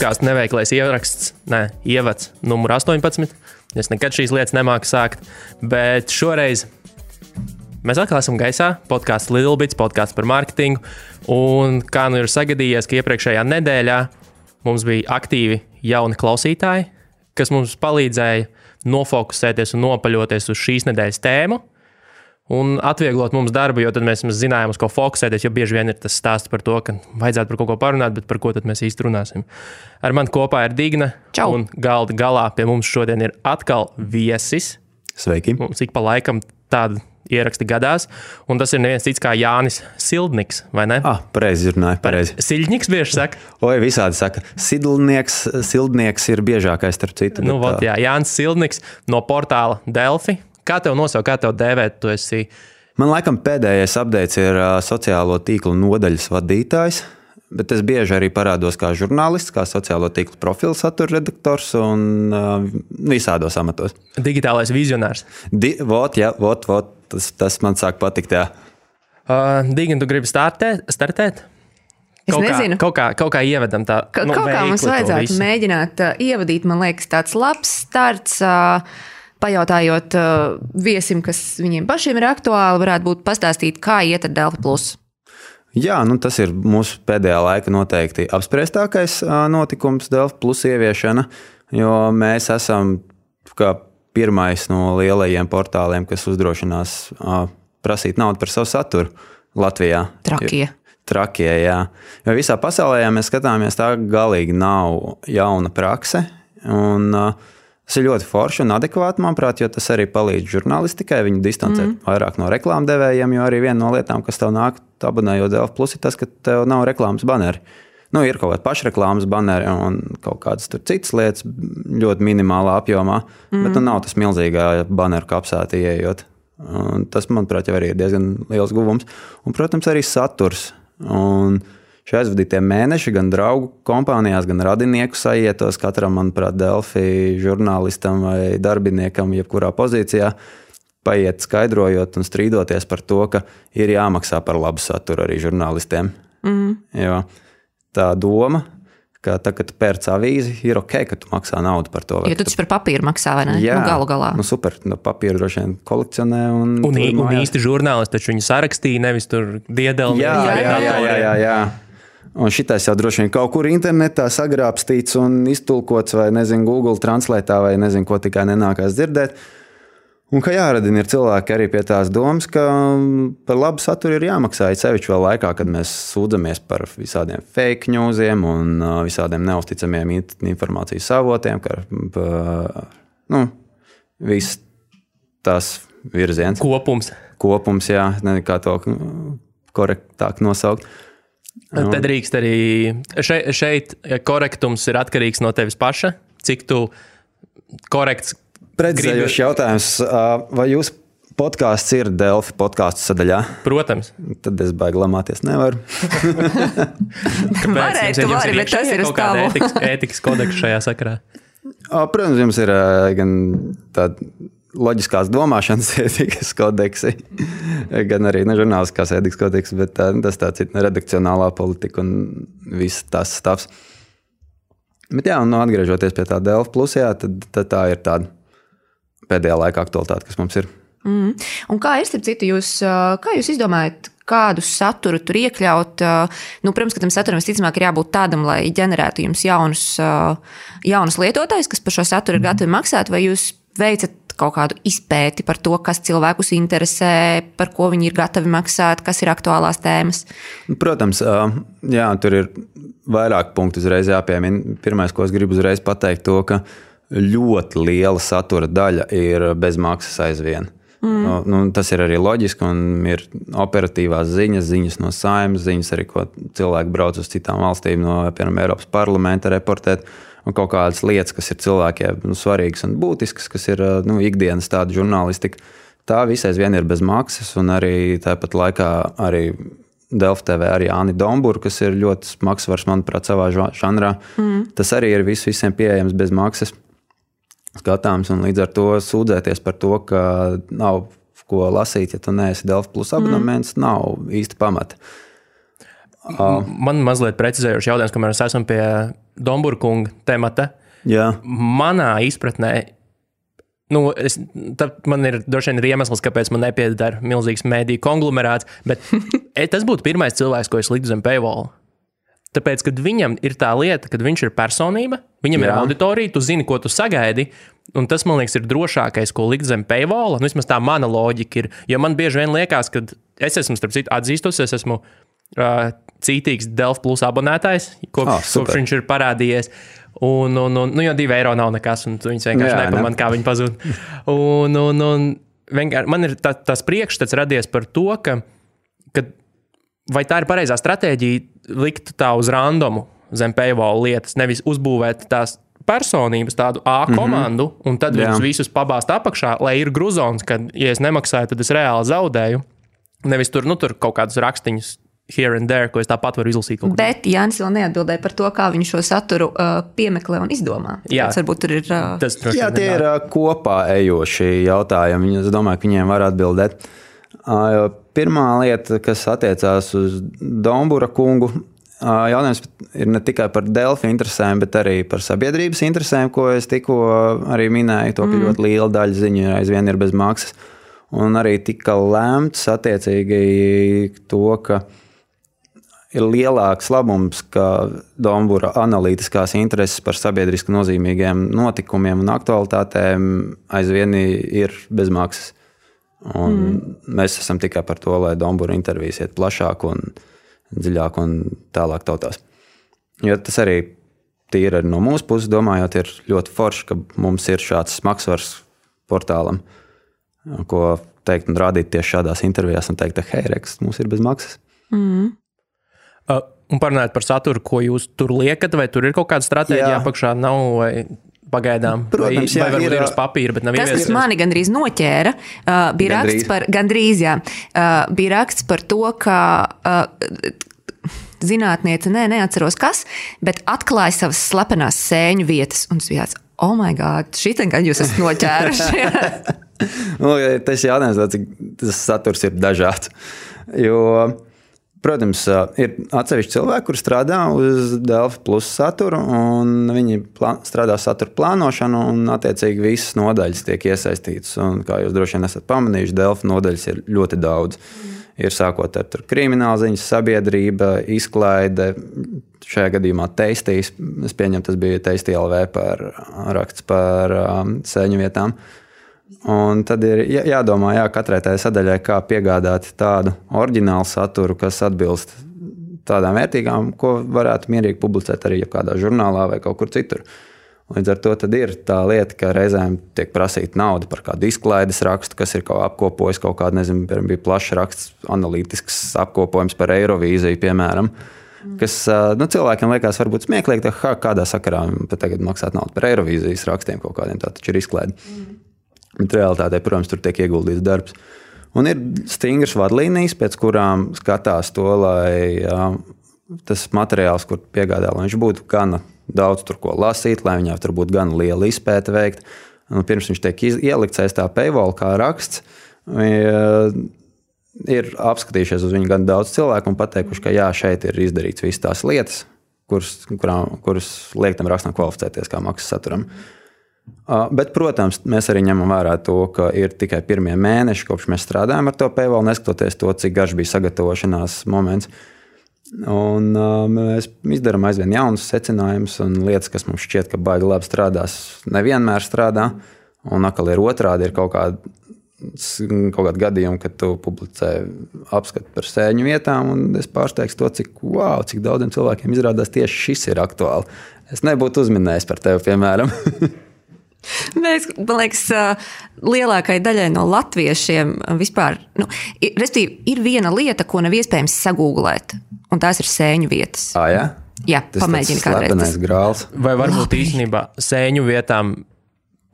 podkāstu neveiklais ieraksts, ne, ievads numur 18. Es nekad šīs lietas nemāku sākt, bet šoreiz mēs atkal esam gaisā. Podkāsts Little Bits, podkāsts par mārketingu. Un kā nu ir sagadījies, ka iepriekšējā nedēļā mums bija aktīvi jauni klausītāji, kas mums palīdzēja nofokusēties un nopaļoties uz šīs nedēļas tēmu un atvieglot mums darbu, jo tad mēs zinājām, uz ko fokusēties. Jo bieži vien ir tas stāsts par to, ka vajadzētu par kaut ko parunāt, bet par ko tad mēs īsti runāsim. Ar mani kopā ir Digna. Čau. Un galda galā pie mums šodien ir atkal viesis. Sveiki! Mums ik pa laikam tāda ieraksti gadās, un tas ir neviens cits kā Jānis Sildniks, vai ne? Ah, pareizi runāju, pareizi. Siļņiks bieži saka. Oi, visādi saka. Sidlnieks, sildnieks ir biežākais starp citu. Nu, bet, vot, jā, Jānis Sildniks no portāla Delfi. Kā tev nosaukt, kā tev dēvēt? Tu esi Man laikam pēdējais updates ir sociālo tīklu nodaļas vadītājs. Bet es bieži arī parādos kā žurnālists, kā sociālo tīklu profilu satura redaktors un uh, visādos amatos. digitālais vizionārs. Di, vot, jā, vot, vot, tas, tas man sāk patikt. Jā. Uh, Digni, tu gribi startēt? startēt? Es Kaut nezinu. Kā, kaut, kā, kaut kā ievedam tā, Ka, nu, kaut kā mums vajadzētu mēģināt uh, ievadīt, man liekas, tāds labs starts. Uh, Pajautājot uh, viesim, kas viņiem pašiem ir aktuāli, varētu būt pastāstīt, kā iet ar Delta Plus. Jā, nu tas ir mūsu pēdējā laika noteikti apspriestākais ā, notikums, Delfa plus ieviešana, jo mēs esam pirmais no lielajiem portāliem, kas uzdrošinās ā, prasīt naudu par savu saturu Latvijā. Trakie. Trakie, jā. Jo visā pasaulē, ja mēs skatāmies, tā galīgi nav jauna prakse. Un, uh, tas ir ļoti forši un adekvāti, manuprāt, jo tas arī palīdz žurnālistikai. Viņu distancēt mm. vairāk no reklāmdevējiem, jo arī viena no lietām, kas tev nāk, abonējot Delfa Plus, ir tas, ka tev nav reklāmas banneri. Nu, ir kaut kāda pašreklāmas banneri un kaut kādas citas lietas, ļoti minimālā apjomā, mm. bet nu, nav tas milzīgā banneru kapsēta ieejot. Un tas, manuprāt, jau ir diezgan liels guvums. Un, protams, arī saturs. Un šie aizvadītie mēneši gan draugu kompānijās, gan radinieku sajietos katram, manuprāt, Delfi žurnālistam vai darbiniekam, jebkurā pozīcijā, paiet skaidrojot un strīdoties par to, ka ir jāmaksā par labu saturu arī žurnālistiem. Mm. Jo tā doma, ka tā, kad tu pērc avīzi, ir ok, ka tu maksā naudu par to. Jo tu ka taču par papīru maksā, vai ne? Nu, galu galā. Nu, super. Nu, papīru droši vien kolekcionē. Un, Un, un mājās- īsti žurnālisti taču viņu sarakstīja, nevis tur diedeli. Jā, jā, jā, jā, jā, jā, jā. Un šitais jau droši vien kaut kur internetā sagrābstīts un iztulkots, vai nezinu, Google translētā, vai nezinu, ko tikai nenākās dzirdēt. Un ka jāradina ir cilvēki arī pie tās domas, ka par labu saturu ir jāmaksā. It sevišķi vēl laikā, kad mēs sūdzamies par visādiem fake newsiem un ā, visādiem neusticamiem informācijas avotiem, ka pa- nu, viss tas virziens Kopums. kopums, jā, kā to korektāk nosaukt. Tad drīkst arī šeit, šeit korektums ir atkarīgs no tevis paša. Cik tu korekts Precizējošs jautājums, vai jūs podkāsts ir Delfi podkāstu sadaļā? Protams, Tad es baigi lamāties nevaru. kāpēc Varētu, jums vari, ir bet tas ir uz tavu. ētikas, ētikas kodeksa šajā sakarā. Ā, Protams, jums ir gan tāda loģiskās domāšanas ētikas kodeksi, gan arī ne, žurnālistiskās ētikas kodeks, bet tā, tas tāds ir redakcionālā politika un viss tas stāvs. Bet jā, nu, atgriežoties pie tā Delfa plusā, tad, tad tā ir tāda pēdējā laika aktualitāte, kas mums ir. Mm. Un kā ir, starp citu, jūs, kā jūs izdomājat, kādu saturu tur iekļaut? Nu, protams, ka tam saturam visticamāk ir jābūt tādam, lai ģenerētu jums jaunus, jaunus lietotājus, kas par šo saturu ir gatavi maksāt, vai jūs veicat kaut kādu izpēti par to, kas cilvēkus interesē, par ko viņi ir gatavi maksāt, kas ir aktuālās tēmas. Protams, jā, tur ir vairāk punktu uzreiz jāpiemina. Pirmais, ko es gribu uzreiz pateikt, to, ka ļoti liela satura daļa ir bez maksas aizvien. Mm. Nu, tas ir arī loģiski, un ir operatīvās ziņas, ziņas no saimnes, ziņas arī, ko cilvēki brauc uz citām valstīm, no piemēram Eiropas parlamenta reportēt. Un kaut kādas lietas, kas ir cilvēkiem nu, svarīgas un būtiskas, kas ir nu, ikdienas tāda žurnālistika, tā visai vien ir bez maksas, un arī tāpat laikā arī Delfa TV arī Anna Dombūra, kas ir ļoti smagsvars, manuprāt, savā ža- žanrā. Mm. Tas arī ir vis, visiem pieejams bez maksas skatāms, un līdz ar to sūdzēties par to, ka nav ko lasīt, ja tu neesi Delfa plus abonements, mm. nav īsti pamata. Man mazliet precizējošs jautājums, kamēr mēs esam pie Domburkunga temata. Jā, Manā izpratnē, nu, es, man ir droši vien ir iemesls, kāpēc man nepiedara milzīgs mēdīju konglomerāts, bet e, tas būtu pirmais cilvēks, ko es liktu zem paywall. Tāpēc, kad viņam ir tā lieta, ka viņš ir personība, viņam Jā. ir auditorija, tu zini, ko tu sagaidi. Un tas, man liekas, ir drošākais, ko likt zem paywall. Nu, vismaz tā mana loģika ir. Jo man bieži vien liekas, ka es esmu, starp citu, atzīstos, es esmu uh, cītīgs Delft plus abonētājs, kopš, oh, super. kopš viņš ir parādījies. Un, un, un nu, jau divi eiro nav nekas, un viņas vienkārši Jā, nepamanā, ne? kā viņi pazūd. Un, un, un vienkār, man ir tā, tas priekšstats radies par to, ka, ka vai tā ir pareizā stratēģija likt tā uz randomu zem paywall lietas, nevis uzbūvēt tās personības, tādu A komandu, mm -hmm. un tad Mhm. Viņus visus pabāzt apakšā, lai ir grūzons, ka, ja es nemaksāju, tad es reāli zaudēju. Nevis tur, nu, tur kaut kādus rakstīņus here and there, ko es tāpat varu izlasīt. Bet Jānis vēl neatbildēja par to, kā viņš šo saturu uh, piemeklē un izdomā. Jā. Tas varbūt tur ir. Uh, Tas droši Jā vien tie ir ā, kopā ejoši jautājumi. Viņi- Es domāju, ka viņiem var atbildēt. Jo Pirmā lieta, kas attiecās uz Dombūra kungu, ā, jautājums ir ne tikai par Delfi interesēm, bet arī par sabiedrības interesēm, ko es tikko arī minēju. To, ka mm. ļoti liela daļa ziņu aizvien ir bez maksas. Un arī tika lēmts attiecīgi to, ka ir lielāks labums, ka Dombūra analītiskās intereses par sabiedriski nozīmīgiem notikumiem un aktualitātēm aizvien ir bez maksas. Un mm. Mēs esam tikai par to, lai Dombūra intervijas iet plašāk un dziļāk un tālāk tautās. Jo tas arī tīri no mūsu puses domājot, ir ļoti forši, ka mums ir šāds smagsvars portālam, ko teikt un rādīt tieši šādās intervijās un teikt, ka hei, Reks, mums ir bez maksas. Uh, Un parunājot par saturu, ko jūs tur liekat, vai tur ir kaut kāda stratēģija apakšā, nav vai pagaidām. Protams, vai, jā, vai ir, ir uz papīra, bet nav Tas, kas mani gandrīz noķēra, uh, bija Gandrīz. raksts par, gandrīz, jā, uh, bija raksts par to, ka uh, zinātniece, nē, neatceros kas, bet atklāja savas slepenās sēņu vietas. Un tas bija tāds, oh, my God, šī te gan jūs esat noķēruši. Nu, tas jautājums, cik tas saturs ir dažāds. Jo, protams, ir atsevišķi cilvēki, kuriem strādā uz Delfa plus saturu, un viņi strādā satura plānošanu, un attiecīgi visas nodaļas tiek iesaistītas. Un, kā jūs droši vien esat pamanījuši, Delfa nodaļas ir ļoti daudz. Ir sākot ar kriminālu ziņas, sabiedrība, izklaide. Šajā gadījumā teistīs, es pieņemu, tas bija teistī LV par raksts par um, sēņu vietām. Un tad ir jā- jādomā, jā, katrai tai sadaļai, kā piegādāt tādu oriģinālu saturu, kas atbilst tādām vērtīgām, ko varētu mierīgi publicēt arī kādā žurnālā vai kaut kur citur. Līdz ar to ir tā lieta, ka reizēm tiek prasīta nauda par kādu izklaides rakstu, kas ir kaut apkopojis kaut kādu, nezinu, piemēram, bija plašs raksts, analītisks apkopojums par Eirovīziju, piemēram. Kas nu, cilvēkiem liekas, varbūt smieklīgi, ka kādā sakarā pat tagad maksāt naudu par Eirovīzijas rakstiem kaut kādiem, tā taču ir izklaide. Bet realitātē, protams, tur tiek ieguldīts darbs. Un ir stingras vadlīnijas, pēc kurām skatās to, lai jā, tas materiāls, kur piegādā, lai viņš būtu gana daudz tur ko lasīt, lai viņā tur būtu gan liela izpēta veikta. Un pirms viņš tiek ielikts aiz tā paywall kā raksts, viņi, ir apskatījušies uz viņu gan daudz cilvēku un pateikuši, ka jā, šeit ir izdarīts visas tās lietas, kuras, kurām, kuras liek tam rakstam kvalificēties kā maksas saturam. Uh, Bet, protams, mēs arī ņemam vērā to, ka ir tikai pirmie mēneši, kopš mēs strādājam ar to paywall, neskatoties to, cik garš bija sagatavošanās moments. Un, uh, mēs izdarām aizvien jaunus secinājumus, un lietas, kas mums šķiet, ka baigi labi strādās, nevienmēr strādā. Un atkal ir otrādi, ir kaut kāda kaut kāda gadījuma, kad tu publicē apskatu par sēņu vietām, un es pārsteigšu to, cik, wow, cik daudziem cilvēkiem izrādās tieši šis ir aktuāli. Es nebūtu uzminējis par tevi, piemēram. Mēs, man liekas, lielākajai daļai no latviešiem vispār, nu, ir, respektīvi, ir viena lieta, ko nav iespējams sagūglēt, un tās ir sēņu vietas. ah, jā? Jā, Tas pamēģini tāds kādreiz. slepenais Tas. grāls. Vai varbūt īstenībā sēņu vietām.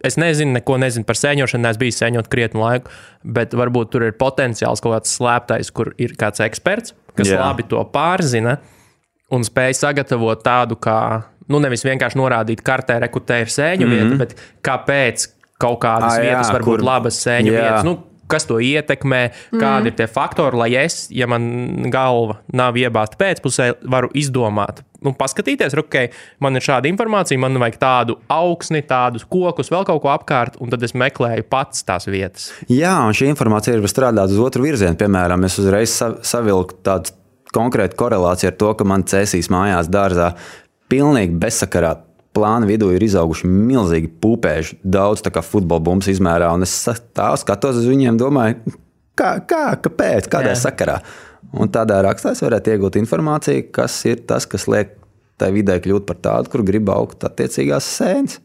Es nezinu, neko nezinu par sēņošanu, neesmu bijis sēņot krietnu laiku, bet varbūt tur ir potenciāls kaut kāds slēptais, kur ir kāds eksperts, kas Jā. Jā. labi to pārzina un spēj sagatavot tādu, kā, nu, nevis vienkārši norādīt kartē, rekutē ir sēņu mm -hmm. vieta, bet kāpēc kaut kādas jā, vietas var kur- būt labas sēņu jā. vietas. Nu, kas to ietekmē, kādi mm. ir tie faktori, lai es, ja man galva nav iebāzta pēcpusē, varu izdomāt. Nu, paskatīties, ok, man ir šāda informācija, man vajag tādu augsni, tādus kokus, vēl kaut ko apkārt, un tad es meklēju pats tās vietas. Jā, un šī informācija ir strādāt uz otru virzienu. Piemēram, es uzreiz savilku tādu konkrētu korelāciju ar to, ka man cēsīs mājās dārzā pilnīgi bezsakarā plāna vidū ir izauguši milzīgi pupēži, daudz tā kā futbola bumbas izmērā. Un es tā skatos uz viņiem, domāju, kā, kā kāpēc, kādā Jā. sakarā. Un tādā rakstā es varētu iegūt informāciju, kas ir tas, kas liek tai vidē kļūt par tādu, kur grib augt attiecīgās sēnes.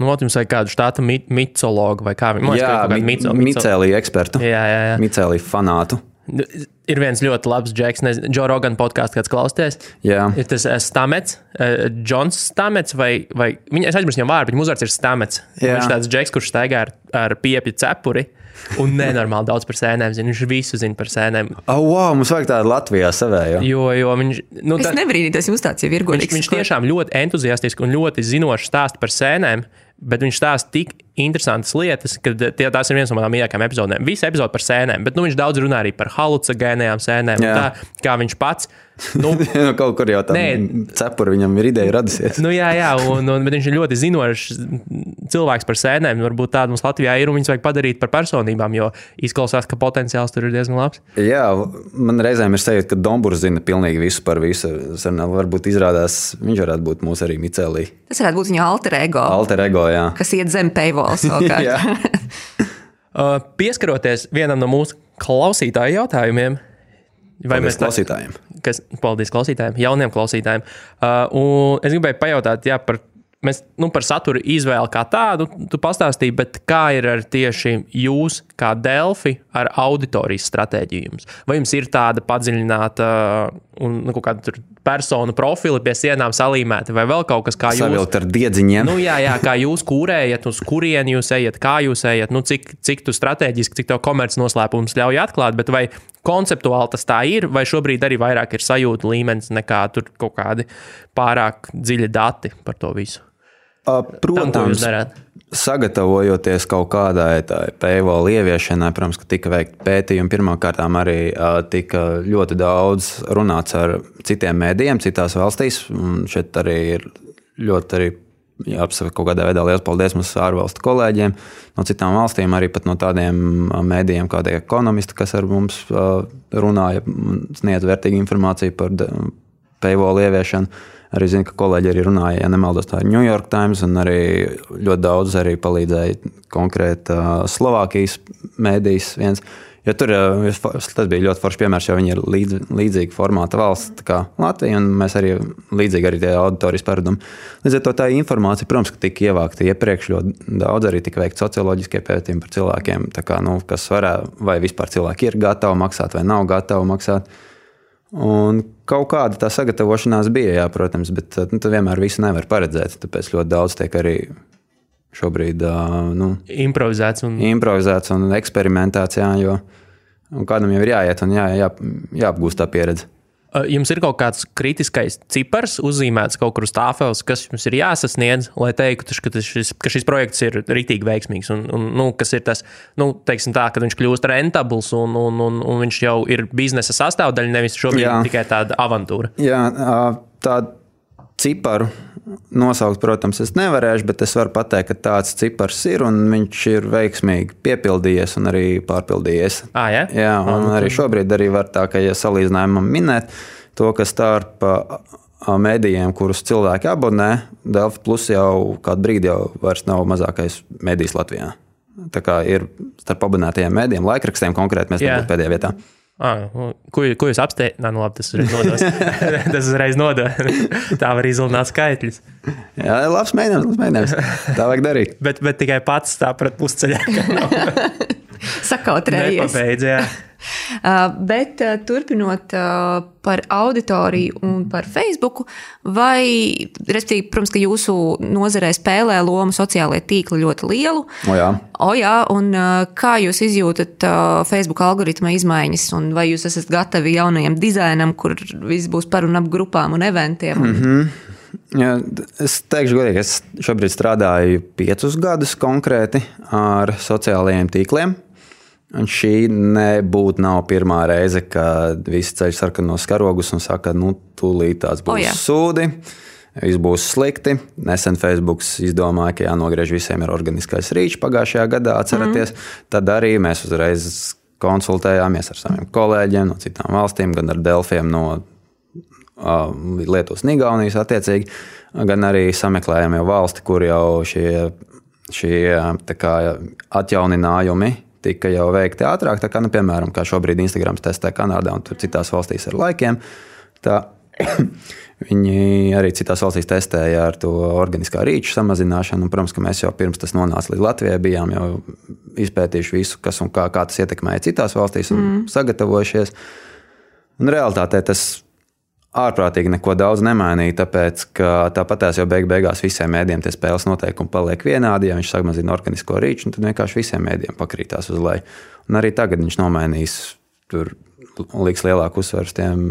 Nu, ot, jums vajag kādu štāta micologu vai kā viņu sauc? Jā, mi micēlī ekspertu. Jā, jā, jā. Micēlī fanātu. Nu, ir viens ļoti labs Džeks, Džo Rogan podkāsts, kāds klausties. Jā. Ir tas uh, Stamets, uh, Džons Stamets, vai, vai viņa, es aizmirsu viņam vārdu, bet viņa uzvārds ir Stamets. Jā. Viņš ir tāds Džeks, kurš staigā ar, ar piepju cepuri. Un nenormāli daudz par sēnēm zina. Viņš visu zina par sēnēm. Oh, wow, mums vajag tādu Latvijā savēju. Jo, jo viņš. Nu, tā, es nebrīnītos, jums tāds jau ir godīgs. Viņš, viņš tiešām ļoti entuziastiski un ļoti zinoši stāsta par sēnēm. Bet viņš stāsta tik interesantas lietas, ka tie, tās ir viens no manām mīļākajām epizodēm. Visi epizodi par sēnēm, bet nu, viņš daudz runā arī par halucinogēnajām sēnēm. Tā, kā viņš pats Nu, Kaut kur jau tādā cepurā viņam ir ideja radusies. nu, jā, jā un, un, bet viņš ir ļoti zinošs cilvēks par sēnēm. Varbūt tādu mums Latvijā ir un viņus vajag padarīt par personībām, jo izklausās, ka potenciāls tur ir diezgan labs. Jā, man reizēm ir sajūta, ka Dombūrs zina pilnīgi visu par visu. Varbūt izrādās, viņš varētu būt mūsu arī micēlī. Tas varētu būt viņa alter ego. Alter ego, jā. Kas iet zem paywalls. uh, pieskaroties vienam no mūsu klausītāju jautājumiem, Vai paldies mēs klausītājiem? Kas, paldies klausītājiem, jauniem klausītājiem. Uh, es gribēju pajautāt jā, par mēs nu, par satura izvēli kā tādu tu pastāstīji, bet kā ir ar tieši jūs, kā Delfi, ar auditorijas stratēģiju? Vai jums ir tāda padziļināta un nu, kāda personu profili pie sienām salīmēta, vai vēl kaut kas tāds, kā jūs ar diedziņiem? Nu, jā, jā, kā jūs kūrējat, uz kurieni jūs ejat, kā jūs ejat, nu, cik, cik tu strateģiski, cik tev komerces noslēpums ļauj atklāt, bet vai konceptuāli tas tā ir, vai šobrīd arī vairāk ir sajūta līmenis nekā tur kaut kādi pārāk dziļi dati par to visu? Protams, Tam, sagatavojoties kaut kādai paywall ieviešanai, protams, ka tika veikta pētījuma. Pirmkārt, arī tika ļoti daudz runāts ar citiem mēdījiem, citās valstīs. Šeit arī ir ļoti arī jāapsaka kaut kādā veidā liels paldies mūsu ārvalstu kolēģiem no citām valstīm, arī no tādiem mēdījiem, kā ekonomisti, kas ar mums runāja, sniedz vērtīgu informāciju par paywall ieviešanu. Arī zinu, ka kolēģi arī runāja, ja nemaldos, tā ir New York Times, un arī ļoti daudz arī palīdzēja konkrēti uh, Slovākijas mēdīs. Viens. Jo tur tas bija ļoti foršs piemērs, jo viņi ir līdz, līdzīga formāta valsts kā Latvija, un mēs arī līdzīgi arī tie auditorijas paradumi. Līdz ar to tā informācija, protams, tika ievākta iepriekš ļoti daudz, arī tika veikti socioloģiskie pētījumi par cilvēkiem, kā, nu, kas varētu, vai vispār cilvēki ir gatavi maksāt vai nav gatavi maksāt. Un kaut kāda tā sagatavošanās bija, jā, protams, bet nu, tu vienmēr visu nevar paredzēt. Tāpēc ļoti daudz tiek arī šobrīd nu, improvizēts, un... improvizēts un eksperimentēts. Jā, jo kādam jau ir jāiet un jā, jā, jāapgūst tā pieredze. Jums ir kaut kāds kritiskais cipars uzzīmēts kaut kur uz tāfeles, kas jums ir jāsasniedz, lai teiktu, ka šis, ka šis projekts ir rītīgi veiksmīgs. Un, un, nu, kas ir tas, nu, teiksim tā, kad viņš kļūst rentabls un, un, un, un viņš jau ir biznesa sastāvdaļa, nevis šobrīd Jā. tikai tāda avantūra. Jā, tāda ciparu nosaukt, protams, es nevarēšu, bet es varu pateikt, ka tāds cipars ir un viņš ir veiksmīgi piepildījies un arī pārpildījies. À, ja? Jā, un arī šobrīd arī var tā, ka, ja salīdzinājumam minēt to, ka starp mēdījiem, kurus cilvēki abonē, Delfi Plus jau kādu brīdi jau vairs nav mazākais mēdījis Latvijā. Tā kā ir starp abonētajiem mēdījiem, laikrakstiem konkrēti mēs esam pēdējā vietā. Ah, ko, ko jūs apstājat? Nē, nu labi, tas uzreiz nodos. tas uzreiz nodos. Tā var izlunāt skaitļus. Jā, labs mēģinājums, labs mēģinājums. Tā vajag darīt. bet, bet tikai pats tā pret pusceļā. Sakautrējies. Nepabeidzējās. Uh, bet uh, turpinot uh, par auditoriju un par Facebook, vai, respektīvi, protams, ka jūsu nozarē spēlē lomu sociālajie tīkli ļoti lielu. O jā. O jā, un kā jūs izjūtat Facebook algoritma izmaiņas, un vai jūs esat gatavi jaunajam dizainam, kur viss būs par un ap grupām un eventiem? Mm -hmm. Ja, es teikšu, godīgi, es šobrīd strādāju piecus gadus konkrēti ar sociālajiem tīkliem. Un šī nebūtu nav pirmā reize, kad visi ceļ sarkanos karogus un saka, nu, tūlīt tās būs O, jā. sūdi. Viss būs slikti. Nesen Facebook izdomāja, ka jānogriež visiem ir organiskais rīčs pagājušajā gadā, atcerieties. Mm. Tad arī mēs uzreiz konsultējāmies ar saviem kolēģiem no citām valstīm, gan ar Delfiem no uh, Lietuvas, Igaunijas, attiecīgi, gan arī sameklējām jau valsti, kur jau šie, šie kā, atjauninājumi tika jau veikti ātrāk. Tā kā, nu, piemēram, kā šobrīd Instagram testē Kanādā un citās valstīs ar laikiem. Tā, Viņi arī citās valstīs testēja ar to organiskā rīča samazināšanu. Un, protams, ka mēs jau pirms tas nonāca līdz Latvijai, bijām jau izpētījuši visu, kas un kā, kā tas ietekmēja citās valstīs un mm. sagatavojušies. Un realitātē tas ārprātīgi neko daudz nemainīja, tāpēc ka tāpatās jau beig beigās visiem mēdiem tie spēles noteikumi paliek vienādi. Ja viņš samazina organisko rīču, tad vienkārši visiem mēdiem pakrītās uz leju. Un arī tagad viņš nomainīs, tur liks lielāku uzsvaru uz tiem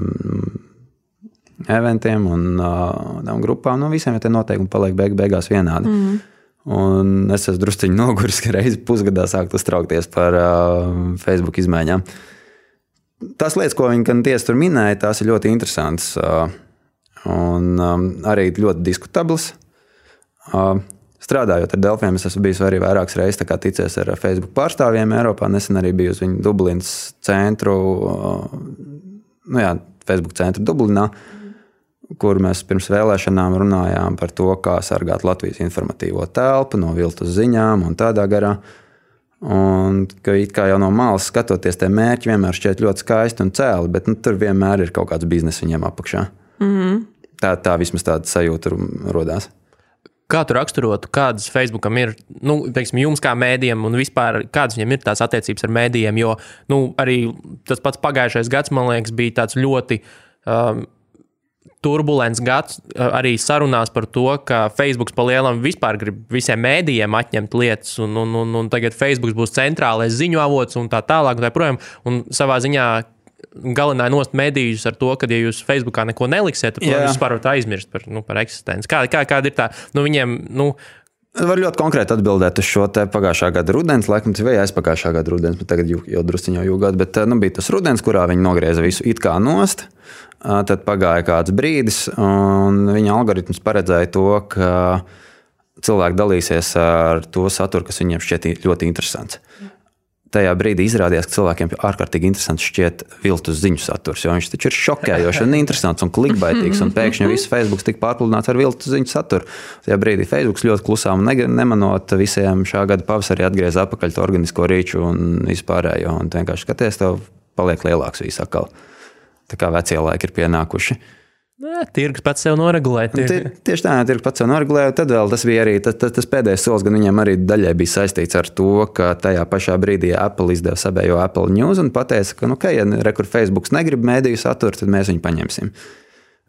eventiem un uh, grupām. Nu, visiem tie noteikumi paliek beig beigās vienādi. Mm. Un es esmu druskuļi noguris, ka reizi pusgadā sākt uztraukties par uh, Facebook izmaiņām. Tās lietas, ko viņi gan tiesa tur minēja, tās ir ļoti interesantas uh, un arī ļoti diskutablas. Uh, strādājot ar Delfiem, es esmu bijis arī vairākas reizes ticies ar Facebook pārstāvjiem Eiropā. Nesen arī biju uz viņu Dublinas centru, uh, nu jā, Facebook centru Dublinā. Uh, kur mēs pirms vēlēšanām runājām par to, kā sargāt Latvijas informatīvo telpu no viltus ziņām un tādā garā. Un ka it kā jau no malas skatoties, tie mērķi vienmēr šķiet ļoti skaisti un cēli, bet nu, tur vienmēr ir kaut kāds biznesa viņiem apakšā. Mm -hmm. Tā, tā vismaz tāda sajūta radās. Kā tu raksturotu, kādas Facebookam ir, nu, teiksim, jums kā mēdījiem, un vispār kādas viņam ir tās attiecības ar mēdījiem? Jo nu, arī tas pats pagājušais gads, man liekas, bija tāds ļoti. Um, turbulents gads arī sarunās par to, ka Facebook pa lielam vispār grib visiem mēdījiem atņemt lietas, un, un, un, un tagad Facebook būs centrālais ziņu avots un tā tālāk. Un, tā projām, un savā ziņā galināja nost medijus ar to, ka, ja jūs Facebookā neko neliksiet, tad jūs vispār varat aizmirst par, nu, par eksistenci. Kā, kā, kāda ir tā? Nu, viņiem, nu, Var ļoti konkrēti atbildēt uz šo te pagājušā gada rudens, laikam bija aizpagājušā gada rudens, bet tagad jau, jau druskuļi jau jūgat. Bet nu, bija tas rudens, kurā viņi nogrieza visu it kā nost. Tad pagāja kāds brīdis, un viņa algoritms paredzēja to, ka cilvēki dalīsies ar to saturu, kas viņiem šķiet ļoti interesants tajā brīdī izrādījās, ka cilvēkiem ārkārtīgi interesants šķiet viltus ziņu saturs. Jo viņš taču ir šokējošs, un interesants un klikbaitīgs. Un pēkšņi viss Facebook tika pārpludināts ar viltus ziņu saturu. Tajā brīdī Facebook ļoti klusām un nemanot visiem šā gada pavasarī atgriezās atpakaļ to organisko rīču un vispārējo. Un vienkārši skaties, tev paliek lielāks viss atkal. Tā kā vecie laiki ir pienākuši. Nē, tirgus pats sev noregulē. Tie, tieši tā, tirgus pats sev noregulē. Tad vēl tas bija arī tas, tas, tas pēdējais solis, gan viņam arī daļai bija saistīts ar to, ka tajā pašā brīdī Apple izdeva sabējo Apple News un pateica, ka, nu, ka ja rekur Facebook negrib mēdīju saturu, tad mēs viņu paņemsim.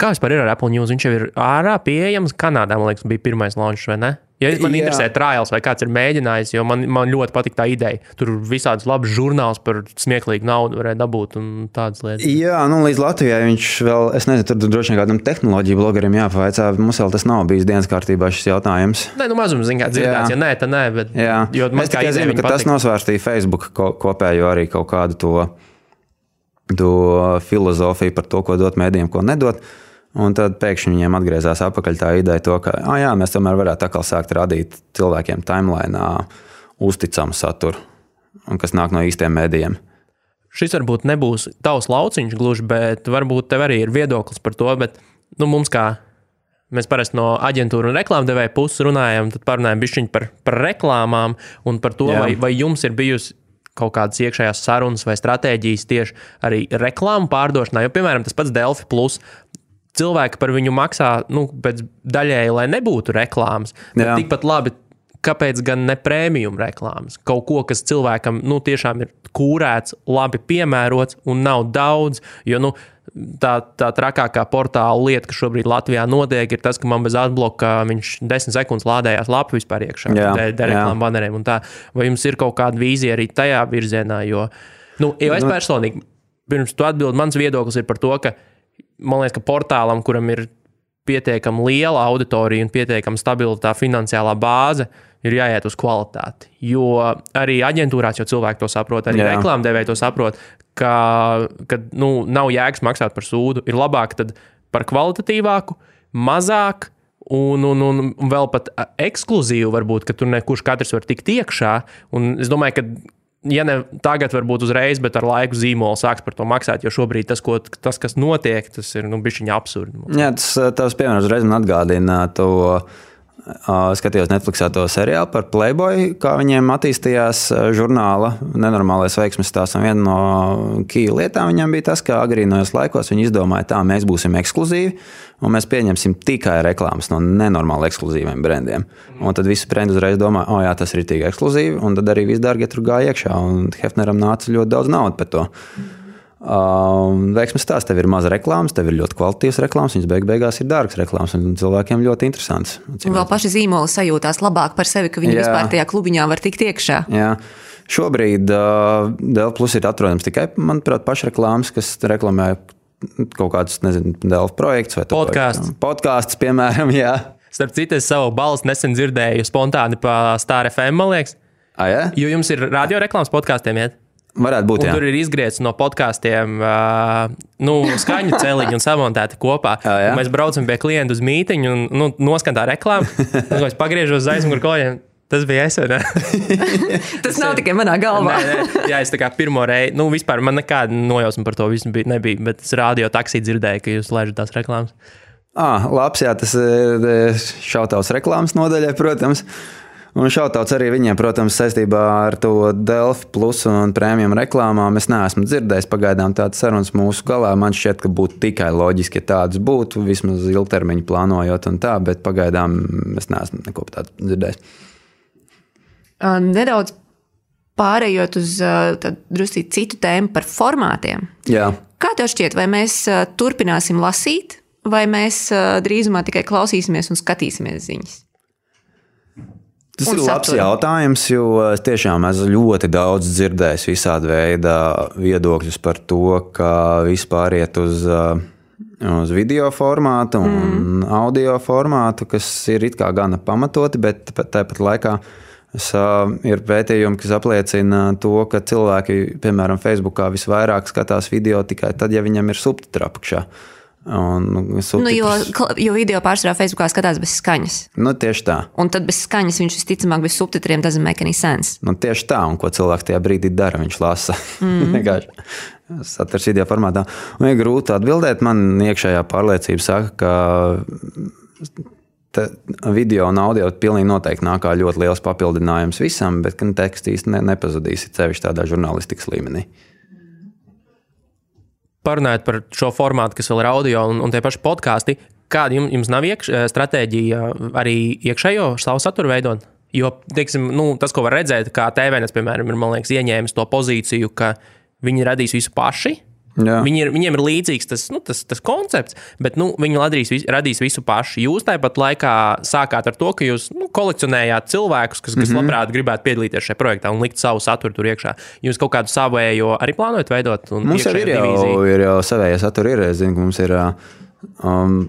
Kā vispār ir ar Apple News? Viņš jau ir ārā pieejams. Kanādā, man liekas, bija pirmais launch, vai ne? Ja man Jā. interesē trials vai kāds ir mēģinājis, jo man, man ļoti patīk tā ideja. Tur visādas labas žurnāls par smieklīgu naudu varēja dabūt un tādas lietas. Jā, nu līdz Latvijai viņš vēl, es nezinu, tur droši vien kādam tehnoloģiju blogerim jāpavaicā. Mums vēl tas nav bijis dienas kārtībā šis jautājums. Nē, nu mazums zināms, dzirdēts, ja nē, tad nē. Bet, Jā, jo man kā zinu, ka patika. tas nosvērstīja Facebook kopējo arī kaut kādu to, to filozofiju par to, ko dot mēdījiem, ko nedot. Un tad pēkšņi viņiem atgriezās atpakaļ tā ideja, to, ka ah, jā, mēs tomēr varētu atkal sākt radīt cilvēkiem timeline uzticamu saturu, kas nāk no īstiem mēdījiem. Šis varbūt nebūs tavs lauciņš gluži, bet varbūt tev arī ir viedoklis par to. Bet nu, mums, kā mēs parasti no aģentūra un reklāmdevēja puses runājam, tad parunājam par, par reklāmām un par to, jā. vai, vai jums ir bijusi kaut kādas iekšējās sarunas vai stratēģijas tieši arī reklāmu pārdošanā. Jo, piemēram, tas pats Delphi Plus cilvēki par viņu maksā nu, daļēji, lai nebūtu reklāmas. Tikpat labi, kāpēc gan ne prēmijuma reklāmas? Kaut ko, kas cilvēkam nu, tiešām ir kūrēts, labi piemērots un nav daudz. Jo, nu, tā, tā trakākā portāla lieta, kas šobrīd Latvijā notiek, ir tas, ka man bez atbloka viņš desmit sekundes lādējās lapu vispār iekšā ar reklāmu baneriem. Vai jums ir kaut kāda vīzija arī tajā virzienā? Jo, nu, jo es nu, personīgi, pirms tu atbildi, mans viedoklis ir par to, ka man liekas, ka portālam, kuram ir pietiekami liela auditorija un pietiekami stabila tā finansiālā bāze, ir jāiet uz kvalitāti. Jo arī aģentūrās jau cilvēki to saprot, arī reklāmdevēji to saprot, ka, ka nu, nav jēgas maksāt par sūdu. Ir labāk par kvalitatīvāku, mazāk. Un, un, un, vēl pat ekskluzīvu, varbūt, ka tur nekurš katrs var tikt iekšā. Un es domāju, ka, ja ne tagad, varbūt uzreiz, bet ar laiku zīmolu sāks par to maksāt, jo šobrīd tas, ko, tas kas notiek, tas ir nu, bijis absurdi. Jā, tas tavs piemērs uzreiz man atgādina to. Skatījos Netflixā to seriālu par Playboy, kā viņiem attīstījās žurnāla nenormālais veiksmes stāsts. Viena no key lietām viņam bija tas, ka agrīnojos laikos viņi izdomāja, tā mēs būsim ekskluzīvi un mēs pieņemsim tikai reklāmas no nenormāli ekskluzīviem brendiem. Un tad visi brendi uzreiz domā, o jā, tas ir tik ekskluzīvi, un tad arī viss dārgi tur gāja iekšā. Un Hefneram nāca ļoti daudz naudas par to. Um, veiksmes stāsts, tev ir maza reklāmas, tev ir ļoti kvalitatīvas reklāmas, viņas beig beigās ir dārgas reklāmas un cilvēkiem ļoti interesants. Un vēl paši zīmoli sajūtās labāk par sevi, ka viņi Jā. vispār tajā klubiņā var tikt iekšā. Jā. Šobrīd uh, Dēlķis Plus ir atrodams tikai, manuprāt, pašreklāmas, kas reklamē kaut kādus, nezinu, Dēlķis projekts vai Podcasts. Podkāsts, piemēram, jā. Starp citu, es savu balsi nesen dzirdēju spontāni pa Star FM, man liekas. A, jā? Jo jums ir radioreklāmas podkāstiem, iet. Varētu būt, tur ir izgriezts no podkāstiem, uh, nu, skaņu celiņi un samontēti kopā. Jā, jā. Un Mēs braucam pie klienta uz mītiņu un nu, noskan tā reklāma. Tad es pagriežos uz aizmuguri kolēģiem. Tas bija es. Tas nav tikai manā galvā. Nē, nē. Jā, es tā kā pirmo reizi, nu, vispār man nekāda nojausma par to visu bija, nebija. Bet es rādio taksī dzirdēju, ka jūs laižat tās reklāmas. Ah, labs, jā, tas ir šautauts reklāmas nodaļai, protams. Un šautauts arī viņiem, protams, saistībā ar to Delfi plus un prēmiju reklāmām. Es neesmu dzirdējis pagaidām tādas sarunas mūsu galā. Man šķiet, ka būtu tikai loģiski, ja tādas būtu, vismaz ilgtermiņa plānojot un tā, bet pagaidām es neesmu neko tādu dzirdējis. Nedaudz pārējot uz drusku citu tēmu par formātiem. Jā. Kā tev šķiet, vai mēs turpināsim lasīt, vai mēs drīzumā tikai klausīsimies un skatīsimies ziņas? Tas ir labs saturu. jautājums, jo es tiešām esmu ļoti daudz dzirdējis visādi veidi viedokļus par to, ka vispār iet uz, uh, uz video formātu un mm. audio formātu, kas ir it kā gana pamatoti, bet pat- tāpat laikā es, uh, ir pētījumi, kas apliecina to, ka cilvēki, piemēram, Facebookā visvairāk skatās video tikai tad, ja viņam ir subtitri apakšā. Un, Nu, jo, subtitrus- kla- jo video pārsvarā Facebookā skatās bez skaņas. nu, tieši tā. Un tad bez skaņas viņš visticamāk bez subtitriem doesn't make any sense. Nu, tieši tā, un ko cilvēks tajā brīdī dara, viņš lasa. Mm. Vienkārši saturs video formātā. Un ir grūti atbildēt. Man iekšējā pārliecība saka, ka video un audio pilnīgi noteikti nāk kā ļoti liels papildinājums visam, bet ka teksts īsti ne, nepazudīs, sevišķi tādā žurnālistikas līmenī. Parunājot par šo formātu, kas vēl ir audio un, un tie paši podkāsti, kāda jums, jums nav iekš, stratēģija arī iekšējo savu saturu veidot? Jo, teiksim, nu, tas, ko var redzēt, kā TVNS, piemēram, ir liekas, ieņēmis to pozīciju, ka viņi radīs visu paši. Viņi ir, viņiem ir līdzīgs tas, nu, tas, tas koncepts, bet nu, viņi radīs, radīs visu paši. Jūs tāpat laikā sākāt ar to, ka jūs nu, kolekcionējāt cilvēkus, kas, kas mm -hmm. labprāt gribētu piedalīties šajā projektā un likt savu saturu tur iekšā. Jūs kaut kādu savējo arī plānojat veidot? Mums jau ir jau, ir jau savējā satura. Ir. Es zinu, ka mums ir um,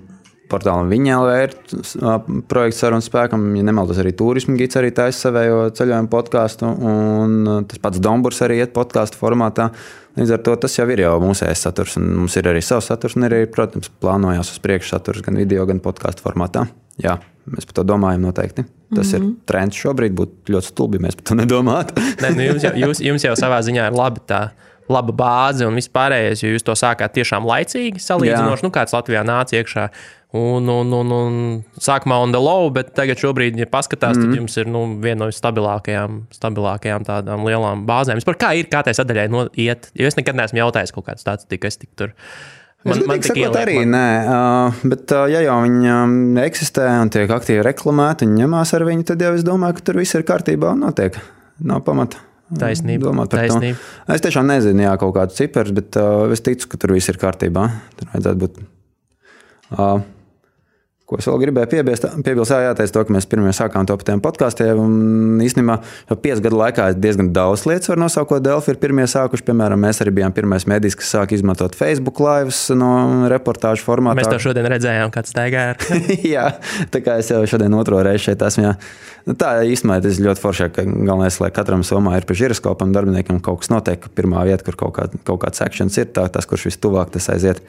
portālam viņa uh, projekts sarunas spēkam. Ja nemaldos, arī turismu gids arī taisa savējo ceļojumu podkāstu. Un uh, tas pats Domburs arī iet podkāstu formātā. Līdz ar to tas jau ir jau mūsējais saturs. un Mums ir arī savs saturs, un arī, protams, plānojās uz priekšu saturs gan video, gan podkāstu formātā. Jā, mēs par to domājam noteikti. Tas mm -hmm. ir trends šobrīd. Būtu ļoti stulbi, ja mēs par to nedomātu. Nē, nu jums, jau, jūs, jums jau savā ziņā ir labi tā. Laba bāze un viss pārējais, jo jūs to sākāt tiešām laicīgi, salīdzinoši, nu, kāds Latvijā nāca iekšā. Un, un, un, un sākumā on the low, bet tagad, šobrīd, ja paskatās, mm. tad jums ir nu, viena no stabilākajām, stabilākajām tādām lielām bāzēm. Vispār Kā ir, kā tai sadaļai no, iet? Jo es nekad neesmu jautājis kaut kādu statistiku, es tik tur. Man, man tik tik ieliek, arī man- nē, uh, bet uh, ja jau viņi um, eksistē un tiek aktīvi reklamēti un ņemās ar viņu, tad jau es domāju, ka tur viss ir kārtībā un notiek. Nav pamata. Taisnība, domāt par taisnība. to. Es tiešām nezinu, jā, kaut kādus ciprus, bet uh, es ticu, ka tur viss ir kārtībā. Tur vajadzētu būt. Uh, Ko es vēl gribēju piebilst, piebilst jā, jāteic to, ka mēs pirmie sākām to par tiem podkāstiem. Īstenībā jau piecu gadu laikā diezgan daudz lietas var nosaukt, ko Delfi ir pirmie sākuši. Piemēram, mēs arī bijām pirmais medijs, kas sāk izmantot Facebook live no reportāžu formātā. Mēs to šodien redzējām, kāds staigā ar. jā, tā kā es jau šodien otro reizi šeit esmu. Jā. Nu, tā īstenībā tas ļoti forši, ka galvenais, lai katram somā ir pa žiroskopam darbiniekam kaut kas notiek, ka pirmā vieta, kur kaut, kā, kaut kāds akcents ir, tā, tas, kurš vistuvāk tas aiziet.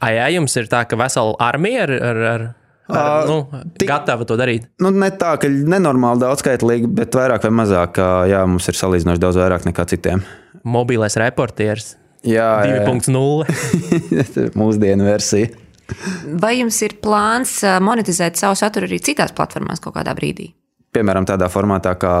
Ai, jā, jums ir tā, ka vesela armija ar, ar, ar Ar, nu, tik, gatava to darīt. Nu, ne tā, ka nenormāli daudzskaitlīgi, bet vairāk vai mazāk, jā, mums ir salīdzinoši daudz vairāk nekā citiem. Mobilais reportieris. Jā, 2.0. Mūsdienu versija. Vai jums ir plāns monetizēt savu saturu arī citās platformās kaut kādā brīdī? Piemēram, tādā formātā, kā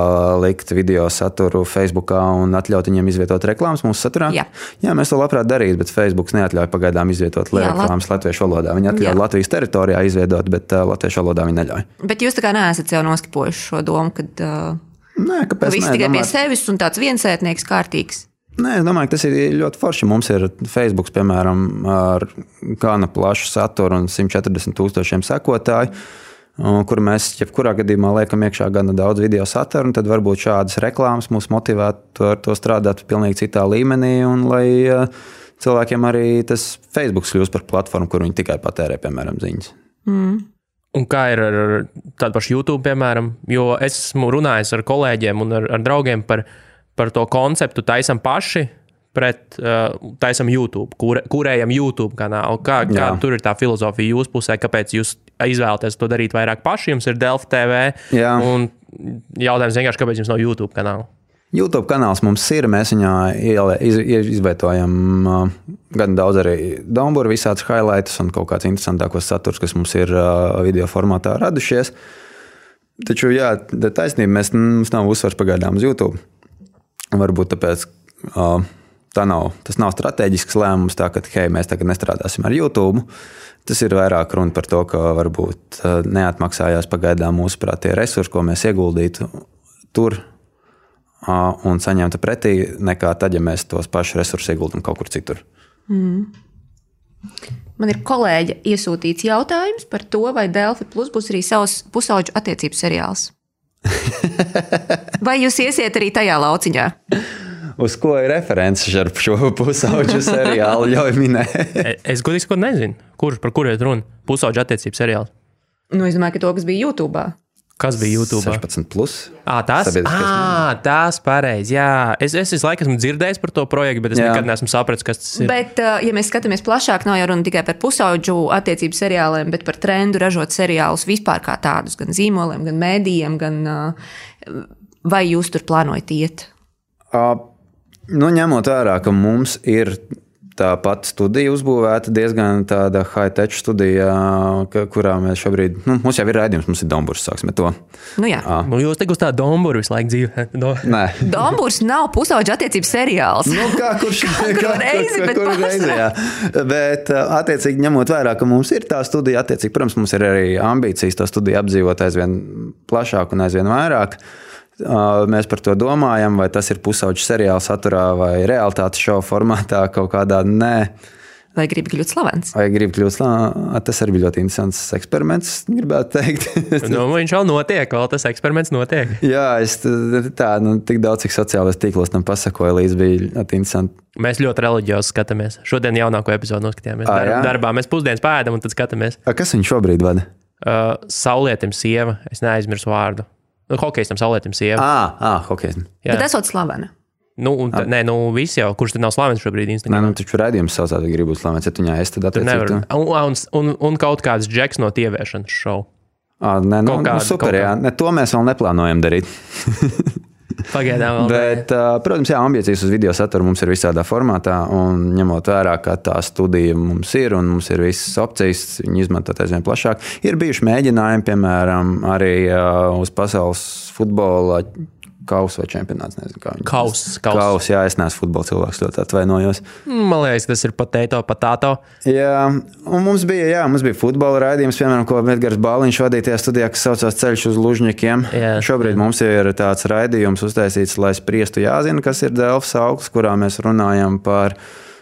likt video saturu Facebook un atļaut viņiem izvietot reklāmas mūsu saturā. Jā. Jā, mēs to labprāt darītu, bet Facebook neatļauj pagaidām izvietot Jā, reklāmas lat... latviešu valodā. Viņi atļauj Jā. Latvijas teritorijā izveidot, bet uh, latviešu valodā viņi neļauj. Bet jūs tā kā neesat jau noskipojuši šo domu, ka uh, Nē, kāpēc? Viss tikai domāju... pie sevis un tāds viensētnieks kārtīgs. Nē, es domāju, ka tas ir ļoti forši. Mums ir Facebook, piemēram, ar gana plašu saturu un 140 tūkstošiem sekotāju kur mēs jebkurā gadījumā liekam iekšā gana daudz video satura, un tad varbūt šādas reklāmas mūs motivētu ar to strādāt pilnīgi citā līmenī, un lai cilvēkiem arī tas Facebook kļūst par platformu, kur viņi tikai patērē, piemēram, ziņas. Mm. Un kā ir ar tādu pašu YouTube, piemēram, jo es esmu runājis ar kolēģiem un ar, ar draugiem par, par to konceptu, taisam paši, pret uh, taisam YouTube, kur, kurējam YouTube kanālu. Kā, kā tur ir tā filozofija jūsu pusē, kāpēc jūs izvēlaties to darīt vairāk paši? Jums ir Delfa TV. Jā. Un jautājums vienkārši, kāpēc jums nav YouTube kanāla? YouTube kanāls mums ir. Mēs viņā iz, izvietojam uh, gan daudz arī Dombūru, visādus highlights un kaut kāds interesantākos saturs, kas mums ir uh, video formātā radušies. Taču, jā, taisnība, mēs, mums nav uzsvars pagaidām uz YouTube. Varbūt tāpēc, uh, tā nav, tas nav strateģisks lēmums, tā ka hei, mēs tagad nestrādāsim ar YouTube. Tas ir vairāk runa par to, ka varbūt uh, neatmaksājās pagaidām mūsuprāt tie resursi, ko mēs ieguldītu tur un saņemtu pretī, nekā tad, ja mēs tos pašus resursus ieguldam kaut kur citur. Mm. Man ir kolēģi iesūtīts jautājums par to, vai Delfi Plus būs arī savs pusauģu attiecību seriāls. vai jūs iesiet arī tajā lauciņā? Uz ko ir references ar šo pusauģu seriālu, ļauj minēt. E, es godīgi sakot, nezinu, kur, par kuriem ir runa. Pusauģu attiecību seriāls. Nu, es domāju, ka to, kas bija YouTube. Kas bija YouTube? 16, plus. À, tas ir tas pareizi. Jā, es, es visu laiku esmu dzirdējis par to projektu, bet es jā. nekad neesmu sapratis, kas tas ir. Bet, ja mēs skatāmies plašāk, nav jau runa tikai par pusauģu attiecību seriāliem, bet par trendu ražot seriālus vispār kā tādus, gan zīmoliem, gan mēdījiem. Gan, vai jūs tur plānojat iet? Uh, Nu, ņemot vērā, ka mums ir tā pati studija uzbūvēta diezgan tāda high-tech studija, kurā mēs šobrīd, nu, mums jau ir raidījums, mums ir Dombūrs, sāksim to. Nu, jā. À. Nu, jūs te uz tādu Dombūru visu laiku dzīvojat. Do. Nē. Dombūrs nav pusauģa attiecības seriāls. Nu, kā kurš kā, reizi, bet kur reizi, jā. Bet, attiecīgi, ņemot vērā, ka mums ir tā studija, attiecīgi, protams, mums ir arī ambīcijas to studiju apdzīvot aizvien plašāk un aizvien vairāk. Mēs par to domājam, vai tas ir pusauģis seriāla saturā vai realitātes šova formātā kaut kādā nē. Vai gribi kļūt slavens? Vai gribi kļūt slavens? Tas arī bija ļoti interesants eksperiments, gribētu teikt. nu, viņš vēl notiek, vēl tas eksperiments notiek. Jā, es tā, nu, tik daudz, cik sociālajos tīklos tam pasakoju, līdz bija ļoti interesanti. Mēs ļoti reliģiozi skatāmies. Šodien jaunāko epizodu noskatījāmies. Jā? darbā mēs pusdienas pēdām un tad skatāmies. A, kas viņš šobrīd vada? Uh, Saulietim sieva, es neaizmirsu vārdu. Nu, hokejistam, saulētim, sieva. Ah, ah hokejistam. Bet esot slavena. Nu, un, tā, nē, nu, visi jau, kurš tad nav slavens šobrīd īstenībā. Nē, nu, taču redzējums savā ziņā grib būt slavens, ja tu viņā esi, tad attiecīgi. Un, un, un, un kaut kāds džeks no tieviešanas šovu. Ah, nē, nu, kādu, nu, super, jā. Ne, to mēs vēl neplānojam darīt. Pagaidām, vēl. Bet, protams, jā, ambīcijas uz video saturu mums ir visādā formātā, un ņemot vērā, ka tā studija mums ir un mums ir visas opcijas, viņi izmantot aizvien plašāk. Ir bijuši mēģinājumi, piemēram, arī uz pasaules futbola kausa vai čempionāts. Nezinu, kā kaus, kaus. kaus. Jā, es neesmu futbola cilvēks, ļoti atvainojos. Man liekas, tas ir patēto, patāto. Jā, un mums bija, jā, mums bija futbola raidījums, piemēram, ko Edgars Bāliņš vadīja tajā studijā, kas saucās Ceļš uz Lužņakiem. Jā. Šobrīd mums ir tāds raidījums uztaisīts, lai spriestu jāzina, kas ir Delfs augsts, kurā mēs runājam par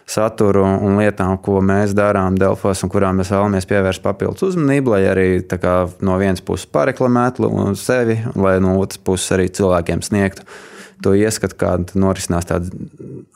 saturu un lietām, ko mēs darām Delfos un kurām mēs vēlamies pievērst papildus uzmanību, lai arī kā, no vienas puses pareklamētu sevi, lai no otras puses arī cilvēkiem sniegtu to ieskatu, kāda norisinās tāda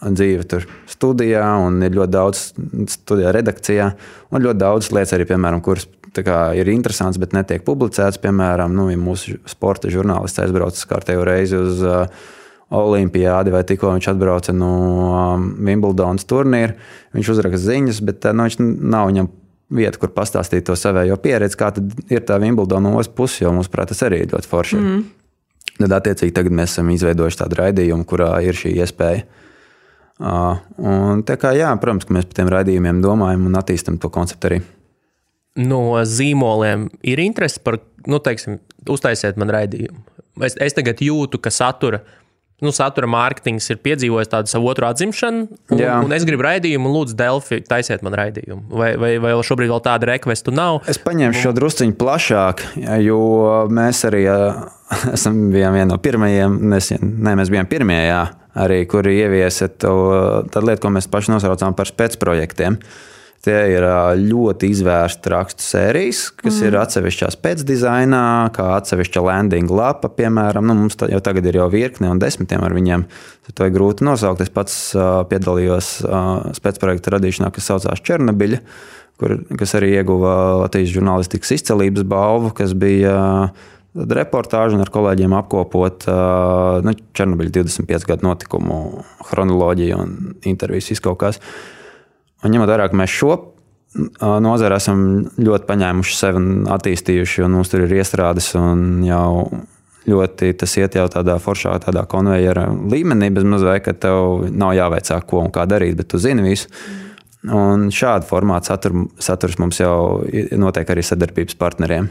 dzīve tur studijā, un ir ļoti daudz studijā redakcijā, un ļoti daudz lietas arī, piemēram, kuras kā, ir interesants, bet netiek publicēts. Piemēram, nu, ja mūsu sporta žurnālists aizbraucis kārtējo reizi uz uh, Olimpijādi, vai tikko viņš atbrauca no um, Wimbledonas turnīra. Viņš uzraksta ziņas, bet uh, nu, viņš nav viņam vieta, kur pastāstīt to savējo pieredzi, kā ir tā Wimbledona otrs puses, jo mums, prāt, tas arī ir ļoti forši. Mm. Tad, attiecīgi, tagad mēs esam izveidojuši tādu raidījumu, kurā ir šī iespēja. Uh, un, kā, jā, protams, ka mēs par tiem raidījumiem domājam un attīstam to konceptu arī. No zīmoliem ir interese par, nu, teiksim, uztaisiet man raidījumu. Es, es tagad jūtu, ka satura nu, satura mārketings ir piedzīvojis tādu savu otru atzimšanu, un, Jā. un es gribu raidījumu, un lūdzu, Delfi, taisiet man raidījumu. Vai, vai, vai šobrīd vēl tāda rekvestu nav? Es paņemšu šo drusciņu plašāk, jo mēs arī esam viena no pirmajiem, mēs, ne, mēs bijām pirmie, jā, arī, kuri ieviesa to lietu, ko mēs paši nosaucām par spēcprojektiem. projektiem Tie ir ļoti izvērsta rakstu sērijas, kas mm. ir atsevišķās pēcdizainā, kā atsevišķa landing lapa. Piemēram, nu, mums jau tagad ir jau virkne un desmitiem ar viņiem. To ir grūti nosaukt. Es pats uh, piedalījos uh, spēcprojekta radīšanā, kas saucās Černobiļa, kur, kas arī ieguva Latvijas žurnālistikas izcelības balvu, kas bija. Uh, reportāžu un ar kolēģiem apkopot nu, Černobiļa 25 gadu notikumu chronoloģiju un intervijas izkaukās. Uh, Un ņemot vērā, ka mēs šo nozari esam ļoti paņēmuši sevi un attīstījuši, un mums tur ir iestrādes un jau ļoti tas iet jau tādā foršā, tādā konveijera līmenī, bez mazliet, ka tev nav jāveicā, ko un kā darīt, bet tu zini visu. Un šādu formātu satur, saturs mums jau notiek arī sadarbības partneriem.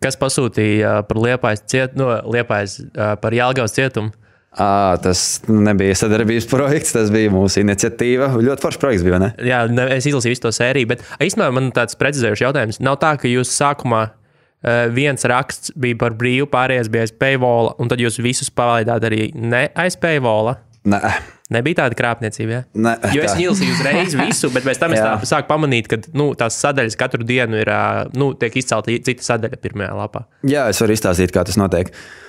Kas pasūtīja par Liepājas cietumu, no Liepājas par Jālgavas cietumu? À, tas nebija sadarbības projekts, tas bija mūsu iniciatīva. Ļoti foršs projekts bija. Ne? Jā, ne, es izlasīju visu to sēriju, bet īstenībā man tāds precizējošs jautājums. Nav tā, ka jūs sākumā viens raksts bija par brīvu, pārējais bija aiz paywall, un tad jūs visus palaidāt arī ne aiz paywall. Nē. Nebija tāda krāpniecība. Ja? Ne, jo es izlasīju uzreiz visu, bet pēc tam es sāku pamanīt, ka nu, tās sadaļas katru dienu ir nu, izcelta cita sadaļa pirmajā lapā. Jā, es varu izstāstīt, kā tas notiek. Uh,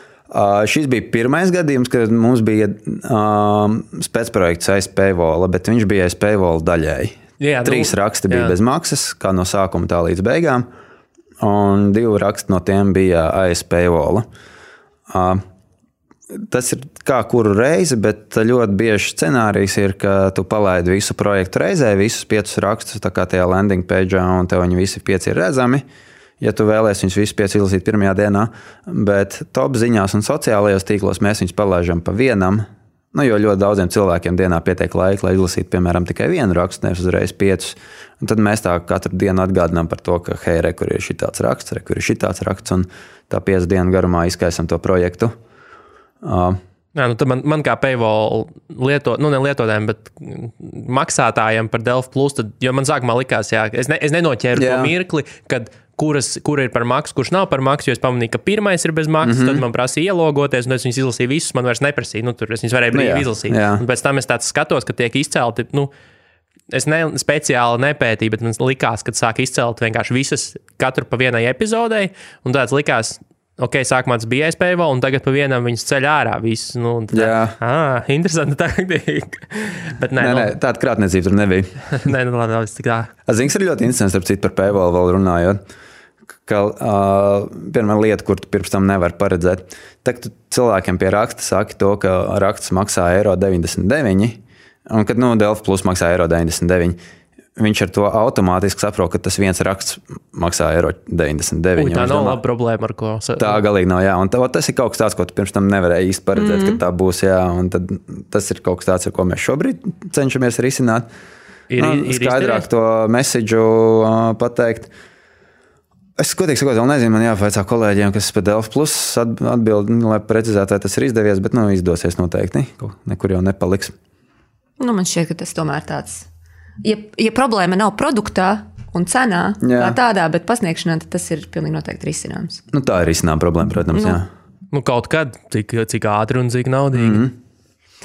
šis bija pirmais gadījums, kad mums bija uh, spēcprojekts aiz Payvola, bet viņš bija aiz Payvola daļēji. Jā, nu, Trīs raksti bija jā. bez maksas, kā no sākuma tā līdz beigām, un divi raksti no tiem bija aiz Payvola. Uh, tas ir kā kuru reizi, bet ļoti bieži scenārijs ir, ka tu palaidi visu projektu reizē, visus piecus rakstus, tā kā tajā landing page, un tev viņi visi pieci ir redzami. Uh, ja tu vēlēsies viņus visus piecus izlasīt pirmajā dienā, bet top ziņās un sociālajos tīklos mēs viņus palaidām pa vienam. Nu, jo ļoti daudziem cilvēkiem dienā pietiek laika, lai izlasītu, piemēram, tikai vienu rakstu, nevis uzreiz piecus. Un tad mēs tā katru dienu atgādinām par to, ka, hei, re, kur ir šī tāds raksts, re, kur ir šī tāds raksts, un tā piecu dienu garumā izkaisam to projektu. Uh, Jā, nu man, man kā paywall lieto, nu, ne lietotājiem, bet maksātājiem par Delft Plus, tad, jo man sākumā likās, jā, es, ne, es nenoķēru jā. to mirkli, kad kuras, kura ir par maksu, kurš nav par maksu. Es pamanīju, ka pirmais ir bez maksas, mm -hmm. tad man prasīja ielogoties, un es viņus izlasīju visus. Man vairs neprasīja, nu, tur es viņus varēju brīvi nu, izlasīt. Jā. Un pēc tam es skatos, ka tiek izcelti. Nu, Es ne, speciāli nepētīju, bet man likās, ka sāk izcelt vienkārši visas, katru pa vienai epizodei. Un tāds likās, ok, sākumā tas bija iespējams, un tagad pa vienam viņas ceļ ārā. Visu, nu, tā, Jā, ah, interesanti taktika. bet nē, nē, nu, nē, tāda krāpniecība tur nebija. nē, nu, labi, labi, tā. Zings ir ļoti interesants, starp citu, par paywall vēl runājot ka uh, pirmā lieta, kur tu pirms tam nevari paredzēt, tad tu cilvēkiem pie raksta saki to, ka raksts maksā eiro 99, un kad nu, Delfa plus maksā eiro 99. Viņš ar to automātiski saprot, ka tas viens raksts maksā eiro 99. Uj, tā nav laba problēma, ar ko. Tā galīgi nav. Jā, un tā, tas ir kaut kas tāds, ko tu pirms tam nevarēji īsti paredzēt, mm -hmm. ka tā būs. Jā, tas ir kaut kas tāds, ar ko mēs šobrīd cenšamies risināt. Ir, nu, ir skaidrāk izdevies? to mēsīju uh, pateikt. Uh, Es godīgi sakot, vēl nezinu, man jāvaicā kolēģiem, kas par Delft plus atbild, nu, lai precizētu, vai tas ir izdevies, bet nu, izdosies noteikti. Nekur jau nepaliks. Nu, man šķiet, ka tas tomēr tāds. Ja, ja problēma nav produktā un cenā, jā. kā tādā, bet pasniegšanā, tad tas ir pilnīgi noteikti risināms. Nu, tā ir risinām problēma, protams. Nu, jā. nu, kaut kad, cik, cik ātri un cik naudīgi. Mm -hmm.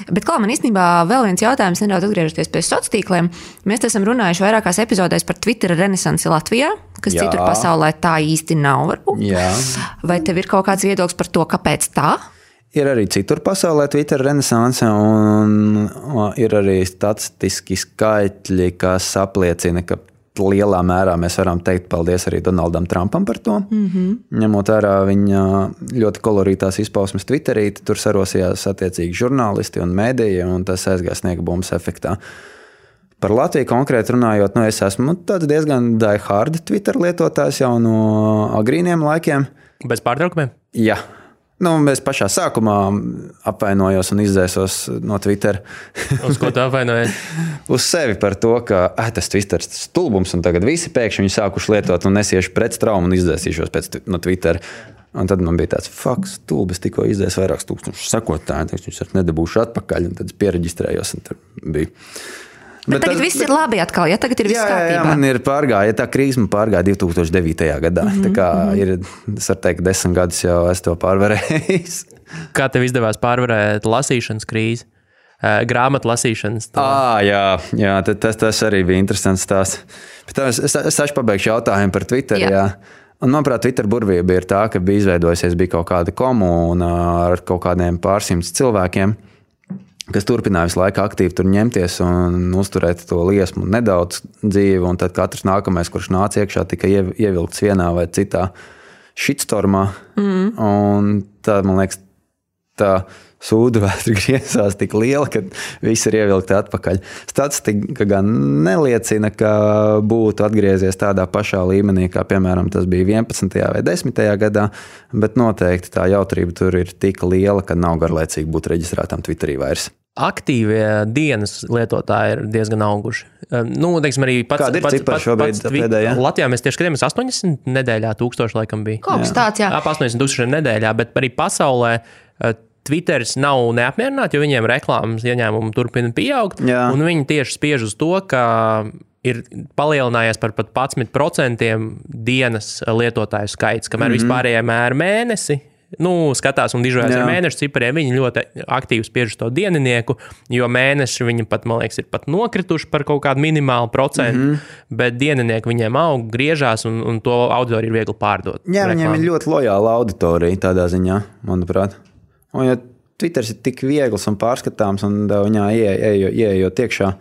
Bet, kā man īstenībā vēl viens jautājums, nedaudz atgriežoties pie sociāliem tīkliem. Mēs esam runājuši vairākās epizodēs par Twitter renesansi Latvijā, kas Jā. citur pasaulē tā īsti nav. Vai tev ir kaut kāds viedoklis par to, kāpēc tā? Ir arī citur pasaulē Twitter renesanse, un ir arī statistiski skaitļi, kas apliecina, ka lielā mērā mēs varam teikt paldies arī Donaldam Trumpam par to. Mm -hmm. Ņemot vērā viņa ļoti kolorītās izpausmes Twitterī, tur sarosījās attiecīgi žurnālisti un mēdīji, un tas aizgāja sniega bumbas efektā. Par Latviju konkrēti runājot, nu, es esmu diezgan die-hard Twitter lietotājs jau no agrīniem laikiem. Bez pārtraukumiem? Jā. Nu, es pašā sākumā apvainojos un izdzēsos no Twitter. Uz ko tu apvainojies? Uz sevi par to, ka eh, tas Twitter ir stulbums, un tagad visi pēkšņi viņu sākuši lietot, un es iešu pret traumu un izdzēsīšos pēc, no Twitter. Un tad man bija tāds, fuck, stulbis, tikko izdzēs vairākus tūkstošus sekotāju, tad viņš ar nedabūšu atpakaļ, un tad es pieregistrējos, un tur bija. Bet, bet tagad tas, viss ir labi atkal, ja tagad ir viss jā, kārtībā. Jā, man ir pārgāja, ja tā krīze man pārgāja 2009. gadā. Mm -hmm. Tā kā ir, es varu teikt, desmit gadus jau es to pārvarējis. Kā tev izdevās pārvarēt lasīšanas krīzi? Grāmatu lasīšanas. À, jā, jā tas, tas arī bija interesants stāsts. Es, es, es taču pabeigšu jautājumu par Twitter. Jā. Jā. Un, manuprāt, Twitter burvība ir tā, ka bija izveidojusies bija kaut kāda komūna ar kaut kādiem pārsimts cilvēkiem kas turpināja visu laiku aktīvi tur ņemties un uzturēt to liesmu nedaudz dzīvi. Un tad katrs nākamais, kurš nāca iekšā, tika ievilkts vienā vai citā shitstormā. Mm. Un tā, man liekas, tā sūdu vēsture griezās tik liela, ka viss ir ievilkti atpakaļ. Statistika gan neliecina, ka būtu atgriezies tādā pašā līmenī, kā piemēram tas bija 11. vai 10. gadā, bet noteikti tā jautrība tur ir tik liela, ka nav garlaicīgi būt reģistrētam Twitterī vairs aktīvie dienas lietotāji ir diezgan auguši. Nu, teiksim, arī pats, Kāda ir pats, pats, šobrīd, pats pēdējā? Latvijā mēs tieši skatāmies 80 nedēļā, tūkstoši laikam bija. Kaut kas tāds, jā. Ap 80 tūkstošiem nedēļā, bet arī pasaulē Twitteris nav neapmierināti, jo viņiem reklāmas ieņēmumi turpina pieaugt. Jā. Viņi tieši spiež uz to, ka ir palielinājies par pat 11% dienas lietotāju skaits, kamēr mm -hmm. vispārējie mēri mēnesi nu, skatās un dižojas ar mēnešu cipariem. Viņi ļoti aktīvi spiež to dieninieku, jo mēneši viņi pat, man liekas, ir pat nokrituši par kaut kādu minimālu procentu, mm -hmm. bet dieninieki viņiem aug, griežās un, un to auditoriju ir viegli pārdot. Jā, reklāmu. viņiem ir ļoti lojāla auditorija tādā ziņā, manuprāt. Un, ja Twitter ir tik viegls un pārskatāms, un viņā ieejot iekšā,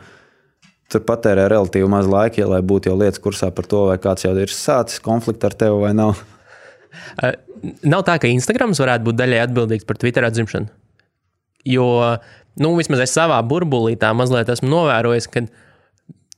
tur patērē relatīvi maz laika, ja, lai būtu jau lietas kursā par to, vai kāds jau ir sācis konfliktu ar tevi vai nav. Nav tā, ka Instagrams varētu būt daļai atbildīgs par Twitter atzimšanu. Jo, nu, vismaz es savā burbulī tā mazliet esmu novērojis, ka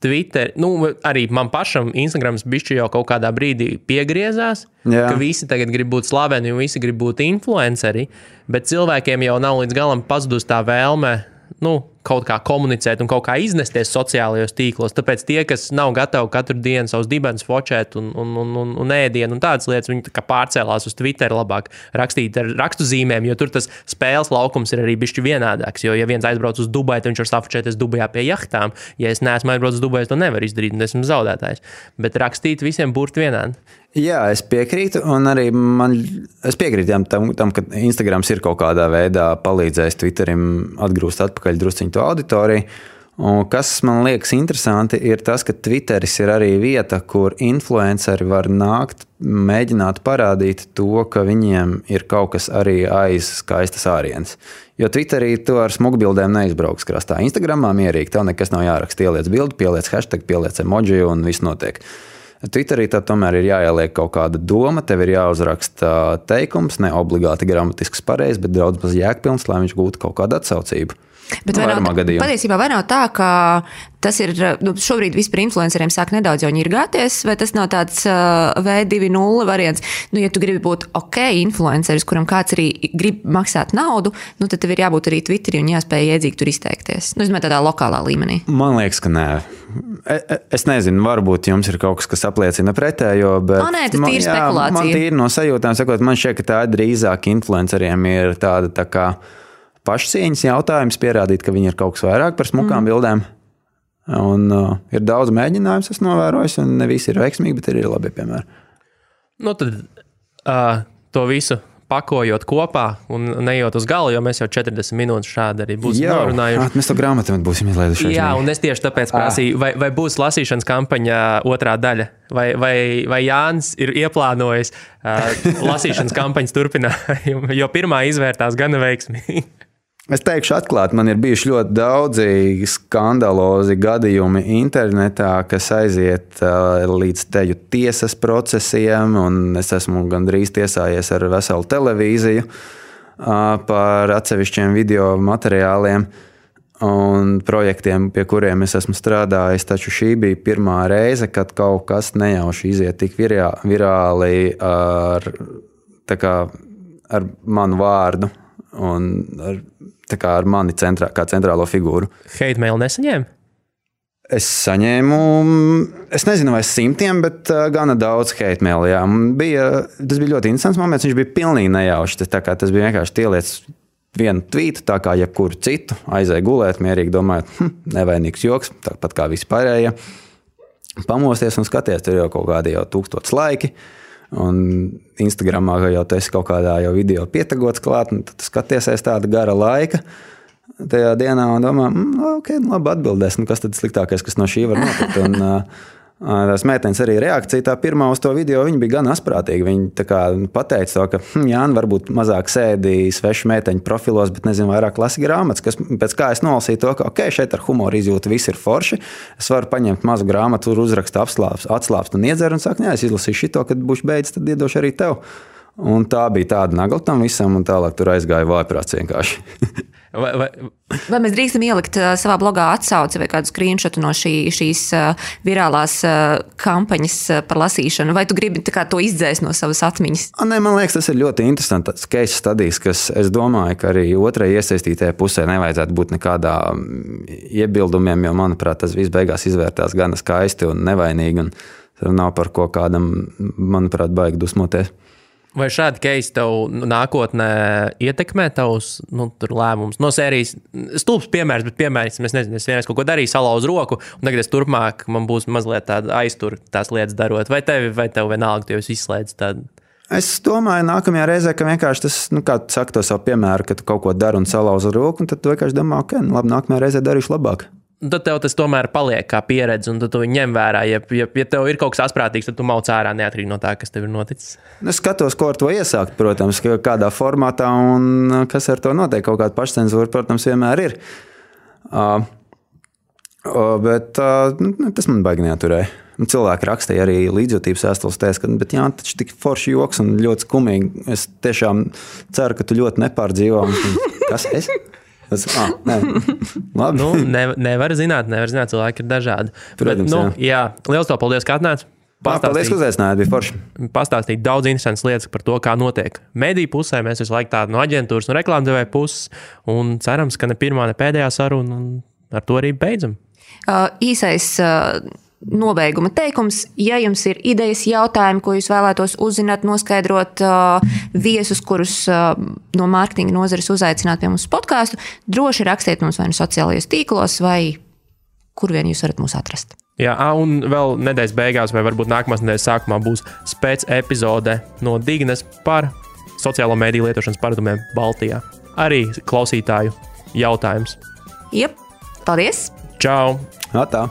Twitter, nu, arī man pašam Instagrams bišķi jau kaut kādā brīdī piegriezās, Jā. ka visi tagad grib būt slaveni un visi grib būt influenceri, bet cilvēkiem jau nav līdz galam pazudusi tā vēlme nu, kaut kā komunicēt un kaut kā iznesties sociālajos tīklos. Tāpēc tie, kas nav gatavi katru dienu savus dibens fočēt un, un, un, un, un ēdienu un tādas lietas, viņi tā pārcēlās uz Twitter labāk rakstīt ar rakstu zīmēm, jo tur tas spēles laukums ir arī bišķi vienādāks. Jo, ja viens aizbrauc uz Dubaju, tad viņš var safočēties Dubajā pie jahtām. Ja es neesmu aizbraucis uz Dubaju, to nevar izdarīt, un esmu zaudētājs. Bet rakstīt visiem burti vienādi. Jā, es piekrītu, un arī man, es piekrītu tam, tam, ka Instagrams ir kaut kādā veidā palīdzējis Twitterim atgrūst atpakaļ drusciņu to auditoriju. Un kas man liekas interesanti, ir tas, ka Twitteris ir arī vieta, kur influenceri var nākt, mēģināt parādīt to, ka viņiem ir kaut kas arī aiz skaistas ārienes. Jo Twitterī to ar smugbildēm neizbrauks krastā. Instagramā mierīgi, tev nekas nav jāraksta. Ieliec bildi, pieliec hashtag, pieliec emoji un viss notiek. Twitterī tad tomēr ir jāieliek kaut kāda doma, tev ir jāuzraksta teikums, ne obligāti gramatisks pareizs, bet daudz maz jēgpilns, lai viņš gūtu kaut kādu atsaucību. Bet vai nav, patiesībā vai nav tā, ka tas ir nu, šobrīd vispār influenceriem sāk nedaudz jau ņirgāties, vai tas nav tāds uh, V2.0 variants? Nu, ja tu gribi būt ok, influenceris, kuram kāds arī grib maksāt naudu, nu, tad tev ir jābūt arī Twitterī un jāspēj iedzīgi tur izteikties. Nu, domāju, tādā lokālā līmenī. Man liekas, ka nē. E, e, es nezinu, varbūt jums ir kaut kas, kas apliecina pretējo, bet o, nē, tas ir spekulācija. Man tīri no sajūtām sakot, man šķiet, ka tā drīzāk influenceriem ir tāda tā kā pašcieņas jautājums, pierādīt, ka viņi ir kaut kas vairāk par smukām mm. bildēm. Un, uh, ir daudz mēģinājumu, es novēroju, un ne visi ir veiksmīgi, bet ir arī labi piemēri. Nu, tad uh, to visu pakojot kopā un neejot uz galu, jo mēs jau 40 minūtes šādi arī būsim Jā, norunājuši. mēs to grāmatu būsim izlaiduši. Jā, un es tieši tāpēc prasīju, vai, vai būs lasīšanas kampaņa otrā daļa, vai, vai, vai Jānis ir ieplānojis uh, lasīšanas kampaņas turpinājumu, jo pirmā izvērtās gana veiksmīgi. Es teikšu, atklāti, man ir bijuši ļoti daudzi skandalozi gadījumi internetā, kas aiziet uh, līdz teju tiesas procesiem, un es esmu gandrīz tiesājies ar veselu televīziju uh, par atsevišķiem video materiāliem un projektiem, pie kuriem es esmu strādājis. Taču šī bija pirmā reize, kad kaut kas nejauši iziet tik virā, virāli ar, kā, ar manu vārdu un ar kā ar mani centrā, kā centrālo figūru. Hate mail nesaņēma? Es saņēmu, es nezinu, vai simtiem, bet uh, gana daudz. Bija, tas bija ļoti interesants moments. Viņš bija pilnīgi nejaušs. Tas, tas bija vienkārši tieliec vienu tvītu, tā kā jebkuru citu. Aizēja gulēt, mierīgi domājot, hm, nevainīgs joks, tāpat kā visi pārējie. Pamosties un skaties, tur jau kaut kādi jau tūkstoši laiki. Uh, Un Instagramā jau tas kaut kādā jau video pietegots klāt, un tad skaties aiz tāda gara laika. Tajā dienā un domā, mm, ok, nu labi atbildēs, nu kas tad sliktākais, kas no šī var notikt. Un, uh, Tās meitenes arī reakcija tā pirmā uz to video, bija gan asprātīga. Viņa kā, pateica to, ka, hm, jā, nu, varbūt mazāk sēdīja svešu meiteņu profilos, bet nezinu, vairāk lasi grāmatas. Kas, pēc kā es nolasīju to, ka, ok, šeit ar humoru izjūtu viss ir forši. Es varu paņemt mazu grāmatu, tur uzrakstu, atslābst un iedzeru un sakt, jā, es izlasīšu šo, kad būšu beidzis, tad iedošu arī tev. Un tā bija tāda nagla tam visam, un tālāk tur aizgāja vājprāts vienkārši. vai, vai... vai mēs drīkstam ielikt uh, savā blogā atsauci vai kādu screenshot no šī, šīs uh, virālās uh, kampaņas par lasīšanu, vai tu gribi kā, to izdzēst no savas atmiņas? A, nē, man liekas, tas ir ļoti interesants case studies, kas es domāju, ka arī otrai iesaistītajai pusē nevajadzētu būt nekādām iebildumiem, jo, manuprāt, tas viss beigās izvērtās gan skaisti un nevainīgi. Un nav par ko kādam, manuprāt, baigi dusmoties. Vai šādi keisi tev nākotnē ietekmē tavus nu, lēmumus? No sērijas stulbs piemērs, bet piemērs, es nezinu, es vienreiz kaut ko darīju, salauzu roku, un tagad es turpmāk man būs mazliet tāda aiztur tās lietas darot. Vai tev, vai tev vienalga, tu jau izslēdz tādu? Es domāju, nākamajā reizē, ka vienkārši tas, nu, kā tu saki to savu piemēru, ka tu kaut ko dari un salauzi roku, un tad tu vienkārši domā, ok, nu, labi, nākamajā reizē darīšu labāk tad tev tas tomēr paliek kā pieredze, un tu ņem vērā. Ja, ja, ja tev ir kaut kas asprātīgs, tad tu mauc ārā neatkarīgi no tā, kas tev ir noticis. Nu, es skatos, ko ar to iesākt, protams, kādā formātā un kas ar to notiek. Kaut kāda pašcensūra, protams, vienmēr ir. Uh, uh, bet uh, nu, tas man baigi neaturēja. Cilvēki rakstīja arī līdzjūtības vēstules, teica, ka, jā, tas ir tik forši joks un ļoti skumīgi. Es tiešām ceru, ka tu ļoti nepārdzīvo. Kas es? Tas, ah, Labi. nu, ne, nevar zināt, nevar zināt, cilvēki ir dažādi. Protams, Bet, nu, jā. jā, liels to paldies, ka atnācāt. Paldies, ka uzaicinājāt, bija forši. Pastāstīt daudz interesantas lietas par to, kā notiek mediju pusē. Mēs visu laiku tādu no aģentūras un reklāmdevēja puses, un cerams, ka ne pirmā, ne pēdējā saruna, un ar to arī beidzam. Uh, īsais uh, nobeiguma teikums. Ja jums ir idejas, jautājumi, ko jūs vēlētos uzzināt, noskaidrot uh, viesus, kurus uh, no mārketinga nozares uzaicināt pie mums podkāstu, droši rakstiet mums vai nu sociālajos tīklos, vai kur vien jūs varat mūs atrast. Jā, un vēl nedēļas beigās, vai varbūt nākamās nedēļas sākumā būs spēc epizode no Dignes par sociālo mediju lietošanas paradumiem Baltijā. Arī klausītāju jautājums. Jep, paldies! Čau! Atā.